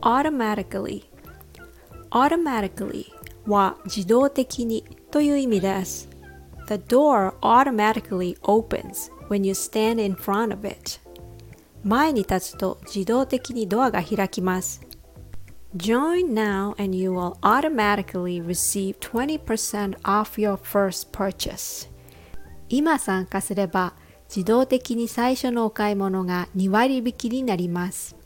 automatically automatically は自動的にという意味です The door automatically opens when you stand in front of it 前に立つと自動的にドアが開きます Join now and you will automatically receive 20% off your first purchase 今参加すれば自動的に最初のお買い物が2割引きになります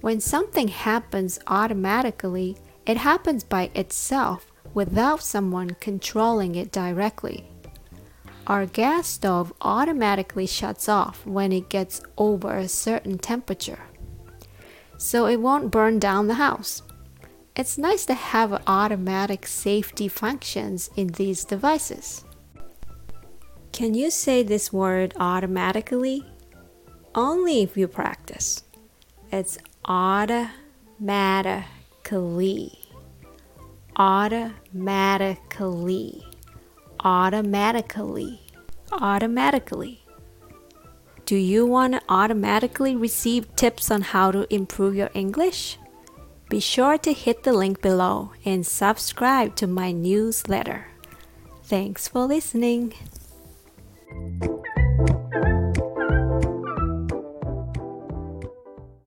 When something happens automatically, it happens by itself without someone controlling it directly. Our gas stove automatically shuts off when it gets over a certain temperature, so it won't burn down the house. It's nice to have automatic safety functions in these devices. Can you say this word automatically? Only if you practice. It's automatically. Automatically. Automatically. Automatically. Do you want to automatically receive tips on how to improve your English? Be sure to hit the link below and subscribe to my newsletter. Thanks for listening.